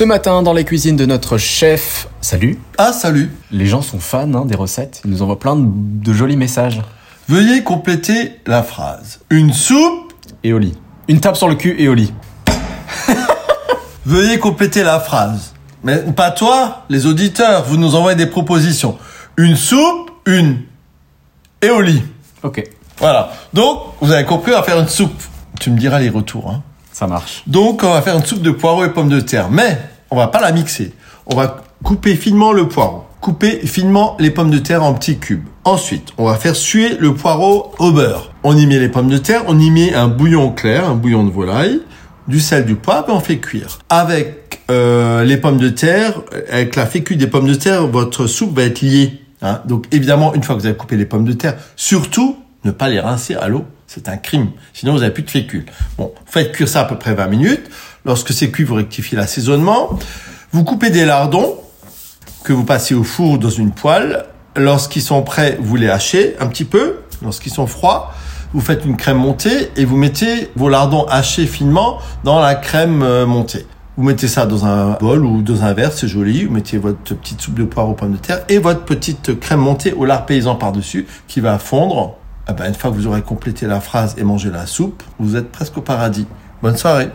Ce matin, dans les cuisines de notre chef, salut, Ah, salut les gens sont fans hein, des recettes, ils nous envoient plein de, de jolis messages. Veuillez compléter la phrase. Une soupe Et au lit. Une tape sur le cul et au lit. Veuillez compléter la phrase. Mais pas toi, les auditeurs, vous nous envoyez des propositions. Une soupe, une et au lit. Ok, Voilà. Donc, vous avez compris, on va faire une soupe. Tu me diras les retours. Hein. ça marche. Donc, on va faire une soupe de poireaux et pommes de terre. Mais, on va pas la mixer. On va couper finement le poireau. Couper finement les pommes de terre en petits cubes. Ensuite, on va faire suer le poireau au beurre. On y met les pommes de terre, on y met un bouillon clair, un bouillon de volaille, du sel, du poivre, et on fait cuire. Avec euh, les pommes de terre, avec la fécule des pommes de terre, votre soupe va être liée. hein. Donc, évidemment, une fois que vous avez coupé les pommes de terre, surtout, ne pas les rincer à l'eau. C'est un crime. Sinon, vous n'avez plus de fécule. Bon, faites cuire ça à peu près 20 minutes. Lorsque c'est cuit, vous rectifiez l'assaisonnement. Vous coupez des lardons que vous passez au four dans une poêle. Lorsqu'ils sont prêts, vous les hachez un petit peu. Lorsqu'ils sont froids, vous faites une crème montée et vous mettez vos lardons hachés finement dans la crème euh, montée. Vous mettez ça dans un bol ou dans un verre, c'est joli. Vous mettez votre petite soupe de poire aux pommes de terre et votre petite crème montée au lard paysan par-dessus qui va fondre. Ah ben, une fois que vous aurez complété la phrase et mangé la soupe, vous êtes presque au paradis. Bonne soirée